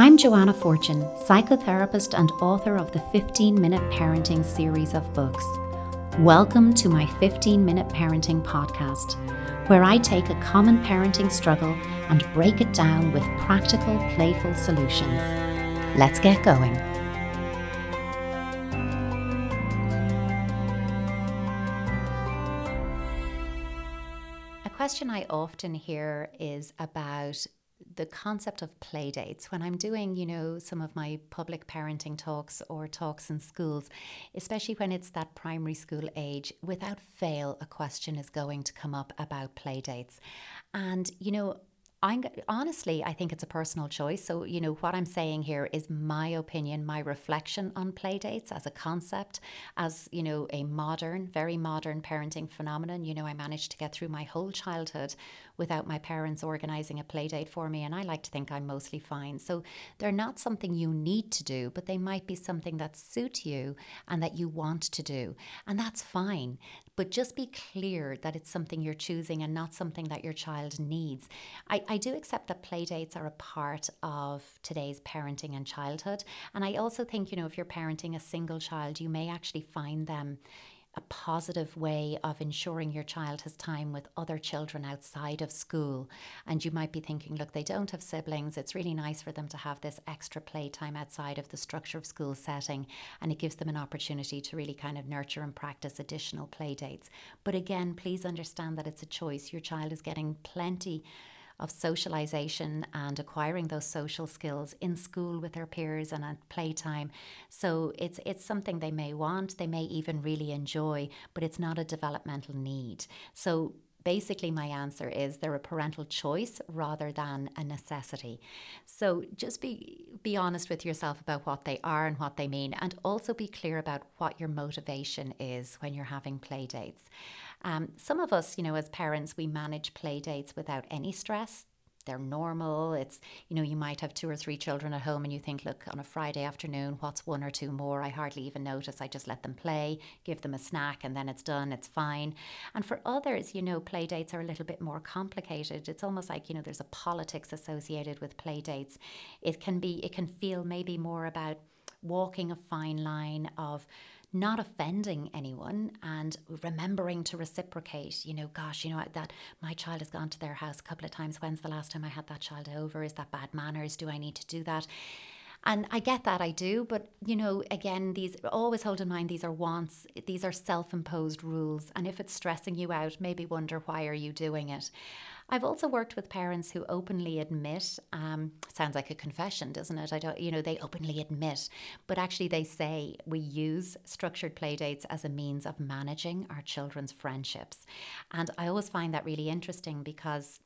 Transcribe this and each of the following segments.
I'm Joanna Fortune, psychotherapist and author of the 15 Minute Parenting series of books. Welcome to my 15 Minute Parenting podcast, where I take a common parenting struggle and break it down with practical, playful solutions. Let's get going. A question I often hear is about the concept of play dates. When i'm doing you know some of my public parenting talks or talks in schools especially when it's that primary school age without fail a question is going to come up about play dates. And you know I'm honestly, I think it's a personal choice. So, you know, what I'm saying here is my opinion, my reflection on play dates as a concept, as, you know, a modern, very modern parenting phenomenon. You know, I managed to get through my whole childhood without my parents organizing a play date for me. And I like to think I'm mostly fine. So they're not something you need to do, but they might be something that suit you and that you want to do. And that's fine. But just be clear that it's something you're choosing and not something that your child needs. I, I do accept that play dates are a part of today's parenting and childhood. And I also think, you know, if you're parenting a single child, you may actually find them a positive way of ensuring your child has time with other children outside of school. And you might be thinking, look, they don't have siblings. It's really nice for them to have this extra playtime outside of the structure of school setting. And it gives them an opportunity to really kind of nurture and practice additional play dates. But again, please understand that it's a choice. Your child is getting plenty of socialization and acquiring those social skills in school with their peers and at playtime. So it's it's something they may want, they may even really enjoy, but it's not a developmental need. So basically my answer is they're a parental choice rather than a necessity. So just be be honest with yourself about what they are and what they mean and also be clear about what your motivation is when you're having play dates. Um, some of us, you know, as parents, we manage play dates without any stress they're normal. It's, you know, you might have two or three children at home and you think, look, on a Friday afternoon, what's one or two more? I hardly even notice. I just let them play, give them a snack, and then it's done. It's fine. And for others, you know, play dates are a little bit more complicated. It's almost like, you know, there's a politics associated with play dates. It can be, it can feel maybe more about walking a fine line of, not offending anyone and remembering to reciprocate. You know, gosh, you know, that my child has gone to their house a couple of times. When's the last time I had that child over? Is that bad manners? Do I need to do that? And I get that, I do, but you know, again, these always hold in mind these are wants, these are self imposed rules. And if it's stressing you out, maybe wonder why are you doing it? I've also worked with parents who openly admit, um, sounds like a confession, doesn't it? I don't, you know, they openly admit, but actually they say we use structured play dates as a means of managing our children's friendships. And I always find that really interesting because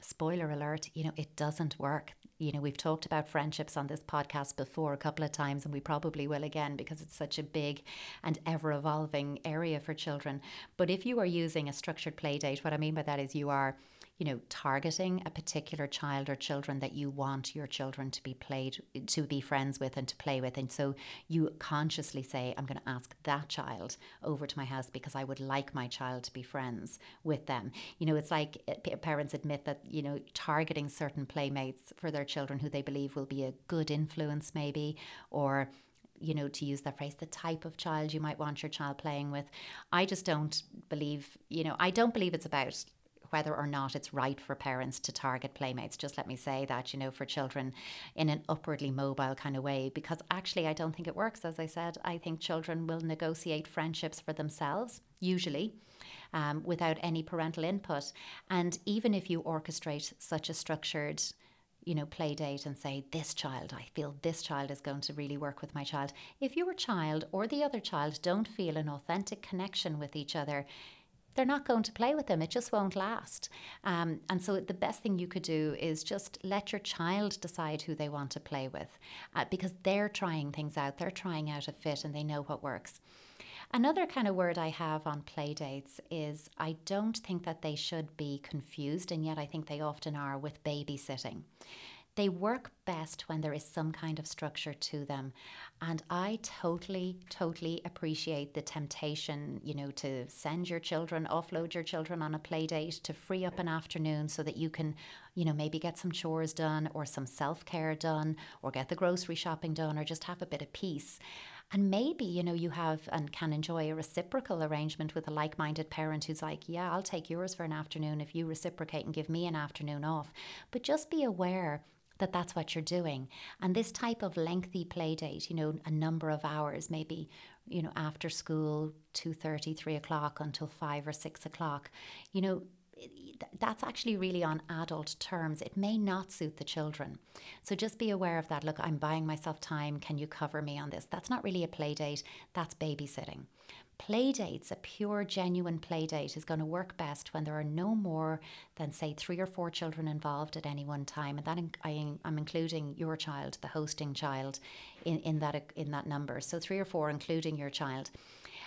spoiler alert, you know, it doesn't work. You know, we've talked about friendships on this podcast before a couple of times, and we probably will again because it's such a big and ever evolving area for children. But if you are using a structured play date, what I mean by that is you are you know, targeting a particular child or children that you want your children to be played to be friends with and to play with. And so you consciously say, I'm going to ask that child over to my house because I would like my child to be friends with them. You know, it's like eh, parents admit that, you know, targeting certain playmates for their children who they believe will be a good influence, maybe, or you know, to use that phrase, the type of child you might want your child playing with. I just don't believe, you know, I don't believe it's about whether or not it's right for parents to target playmates. Just let me say that, you know, for children in an upwardly mobile kind of way, because actually I don't think it works. As I said, I think children will negotiate friendships for themselves, usually. Um, without any parental input. And even if you orchestrate such a structured you know, play date and say, this child, I feel this child is going to really work with my child. If your child or the other child don't feel an authentic connection with each other, they're not going to play with them. It just won't last. Um, and so the best thing you could do is just let your child decide who they want to play with uh, because they're trying things out. They're trying out a fit and they know what works. Another kind of word I have on play dates is I don't think that they should be confused, and yet I think they often are with babysitting. They work best when there is some kind of structure to them. And I totally, totally appreciate the temptation, you know, to send your children, offload your children on a play date to free up an afternoon so that you can, you know, maybe get some chores done or some self care done or get the grocery shopping done or just have a bit of peace. And maybe, you know, you have and can enjoy a reciprocal arrangement with a like minded parent who's like, yeah, I'll take yours for an afternoon if you reciprocate and give me an afternoon off. But just be aware that that's what you're doing. And this type of lengthy play date, you know, a number of hours, maybe, you know, after school, 2.30, 3 o'clock until 5 or 6 o'clock, you know, that's actually really on adult terms. It may not suit the children. So just be aware of that. Look, I'm buying myself time. Can you cover me on this? That's not really a play date, that's babysitting. Play dates, a pure, genuine play date, is going to work best when there are no more than, say, three or four children involved at any one time. And that I, am including your child, the hosting child, in, in, that, in that number. So three or four, including your child.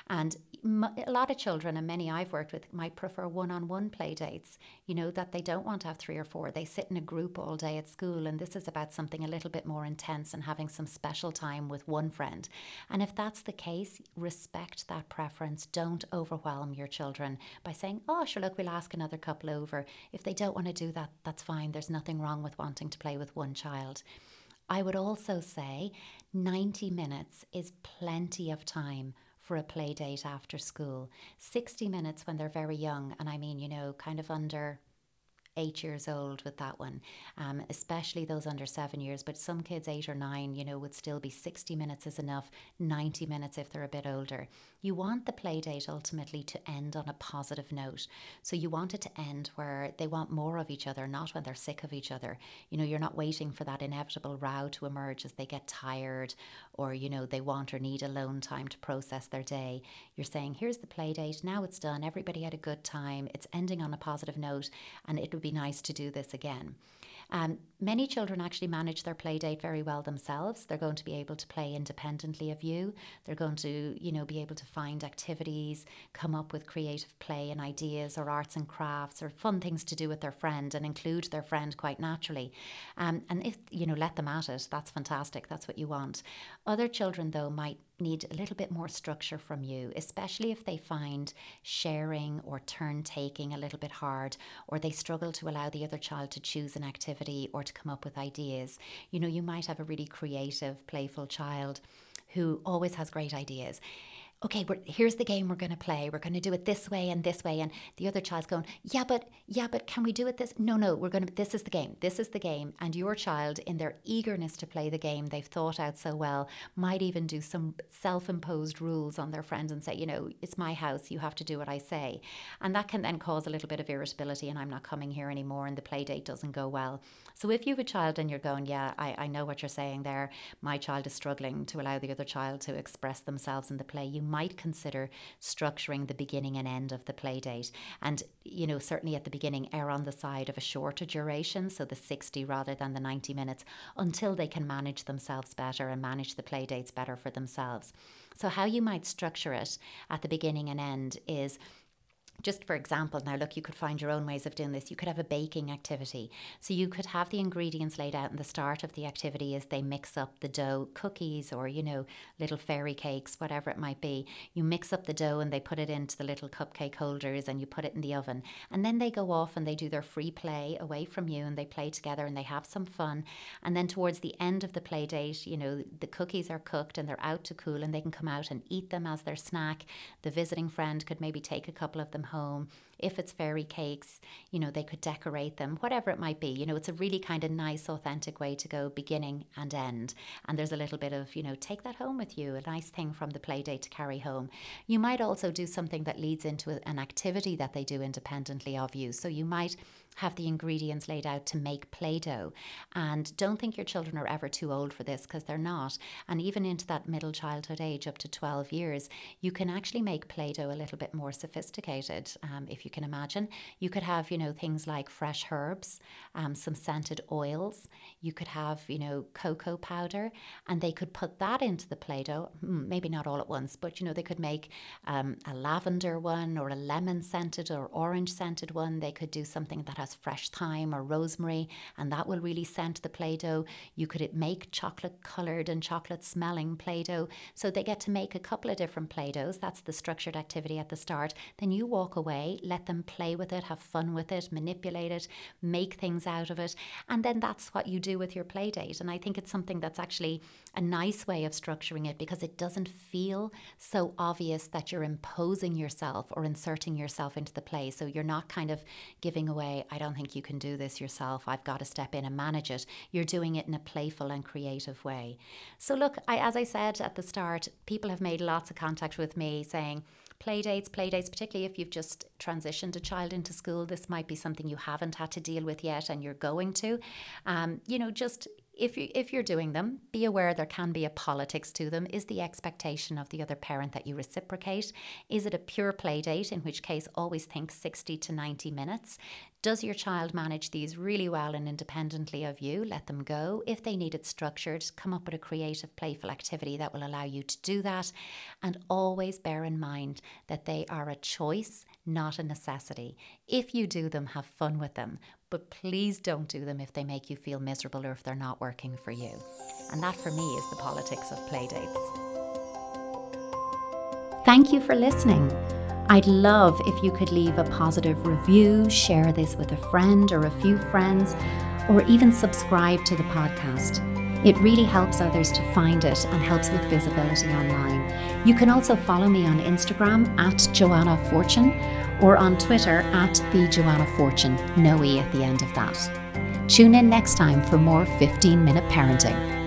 And a lot of children, and many I've worked with, might prefer one on one play dates, you know, that they don't want to have three or four. They sit in a group all day at school, and this is about something a little bit more intense and having some special time with one friend. And if that's the case, respect that preference. Don't overwhelm your children by saying, oh, sure, look, we'll ask another couple over. If they don't want to do that, that's fine. There's nothing wrong with wanting to play with one child. I would also say 90 minutes is plenty of time for a play date after school. 60 minutes when they're very young, and I mean, you know, kind of under eight years old with that one, um, especially those under seven years. But some kids, eight or nine, you know, would still be 60 minutes is enough, 90 minutes if they're a bit older. You want the play date ultimately to end on a positive note. So you want it to end where they want more of each other, not when they're sick of each other. You know, you're not waiting for that inevitable row to emerge as they get tired or, you know, they want or need alone time to process their day. You're saying, here's the play date, now it's done, everybody had a good time, it's ending on a positive note, and it would be nice to do this again. Um, many children actually manage their play date very well themselves. They're going to be able to play independently of you. They're going to, you know, be able to find activities, come up with creative play and ideas or arts and crafts or fun things to do with their friend and include their friend quite naturally. Um, and if, you know, let them at it, that's fantastic. That's what you want. Other children, though, might need a little bit more structure from you, especially if they find sharing or turn taking a little bit hard, or they struggle to allow the other child to choose an activity or to come up with ideas. You know, you might have a really creative, playful child who always has great ideas okay, here's the game we're going to play. We're going to do it this way and this way. And the other child's going, yeah, but yeah, but can we do it this? No, no, we're going to. This is the game. This is the game. And your child, in their eagerness to play the game they've thought out so well, might even do some self-imposed rules on their friends and say, you know, it's my house. You have to do what I say. And that can then cause a little bit of irritability. And I'm not coming here anymore. And the play date doesn't go well. So if you have a child and you're going, yeah, I, I know what you're saying there. My child is struggling to allow the other child to express themselves in the play. You might consider structuring the beginning and end of the play date. And, you know, certainly at the beginning, err on the side of a shorter duration, so the 60 rather than the 90 minutes, until they can manage themselves better and manage the play dates better for themselves. So, how you might structure it at the beginning and end is just for example, now look, you could find your own ways of doing this. You could have a baking activity. So you could have the ingredients laid out in the start of the activity as they mix up the dough, cookies or, you know, little fairy cakes, whatever it might be. You mix up the dough and they put it into the little cupcake holders and you put it in the oven. And then they go off and they do their free play away from you and they play together and they have some fun. And then towards the end of the play date, you know, the cookies are cooked and they're out to cool and they can come out and eat them as their snack. The visiting friend could maybe take a couple of them home. If it's fairy cakes, you know, they could decorate them, whatever it might be. You know, it's a really kind of nice, authentic way to go beginning and end. And there's a little bit of, you know, take that home with you, a nice thing from the play date to carry home. You might also do something that leads into an activity that they do independently of you. So you might have the ingredients laid out to make Play Doh. And don't think your children are ever too old for this because they're not. And even into that middle childhood age, up to 12 years, you can actually make Play Doh a little bit more sophisticated, um, if you can imagine. You could have, you know, things like fresh herbs, um, some scented oils. You could have, you know, cocoa powder, and they could put that into the Play Doh. Hmm, maybe not all at once, but, you know, they could make um, a lavender one or a lemon scented or orange scented one. They could do something that has fresh thyme or rosemary, and that will really scent the Play Doh. You could make chocolate coloured and chocolate smelling Play Doh. So they get to make a couple of different Play Dohs. That's the structured activity at the start. Then you walk away, let them play with it, have fun with it, manipulate it, make things out of it. And then that's what you do with your play date. And I think it's something that's actually a nice way of structuring it because it doesn't feel so obvious that you're imposing yourself or inserting yourself into the play. So you're not kind of giving away, I don't think you can do this yourself. I've got to step in and manage it. You're doing it in a playful and creative way. So, look, I, as I said at the start, people have made lots of contact with me saying, play dates, play dates, particularly if you've just transitioned a child into school, this might be something you haven't had to deal with yet and you're going to. Um, you know, just if you if you're doing them, be aware there can be a politics to them. Is the expectation of the other parent that you reciprocate? Is it a pure play date, in which case always think 60 to 90 minutes? Does your child manage these really well and independently of you? Let them go. If they need it structured, come up with a creative, playful activity that will allow you to do that. And always bear in mind that they are a choice, not a necessity. If you do them, have fun with them, but please don't do them if they make you feel miserable or if they're not working for you. And that for me is the politics of playdates. Thank you for listening. I'd love if you could leave a positive review, share this with a friend or a few friends, or even subscribe to the podcast. It really helps others to find it and helps with visibility online. You can also follow me on Instagram at Joanna Fortune or on Twitter at the Joanna Fortune, no E at the end of that. Tune in next time for more 15 minute parenting.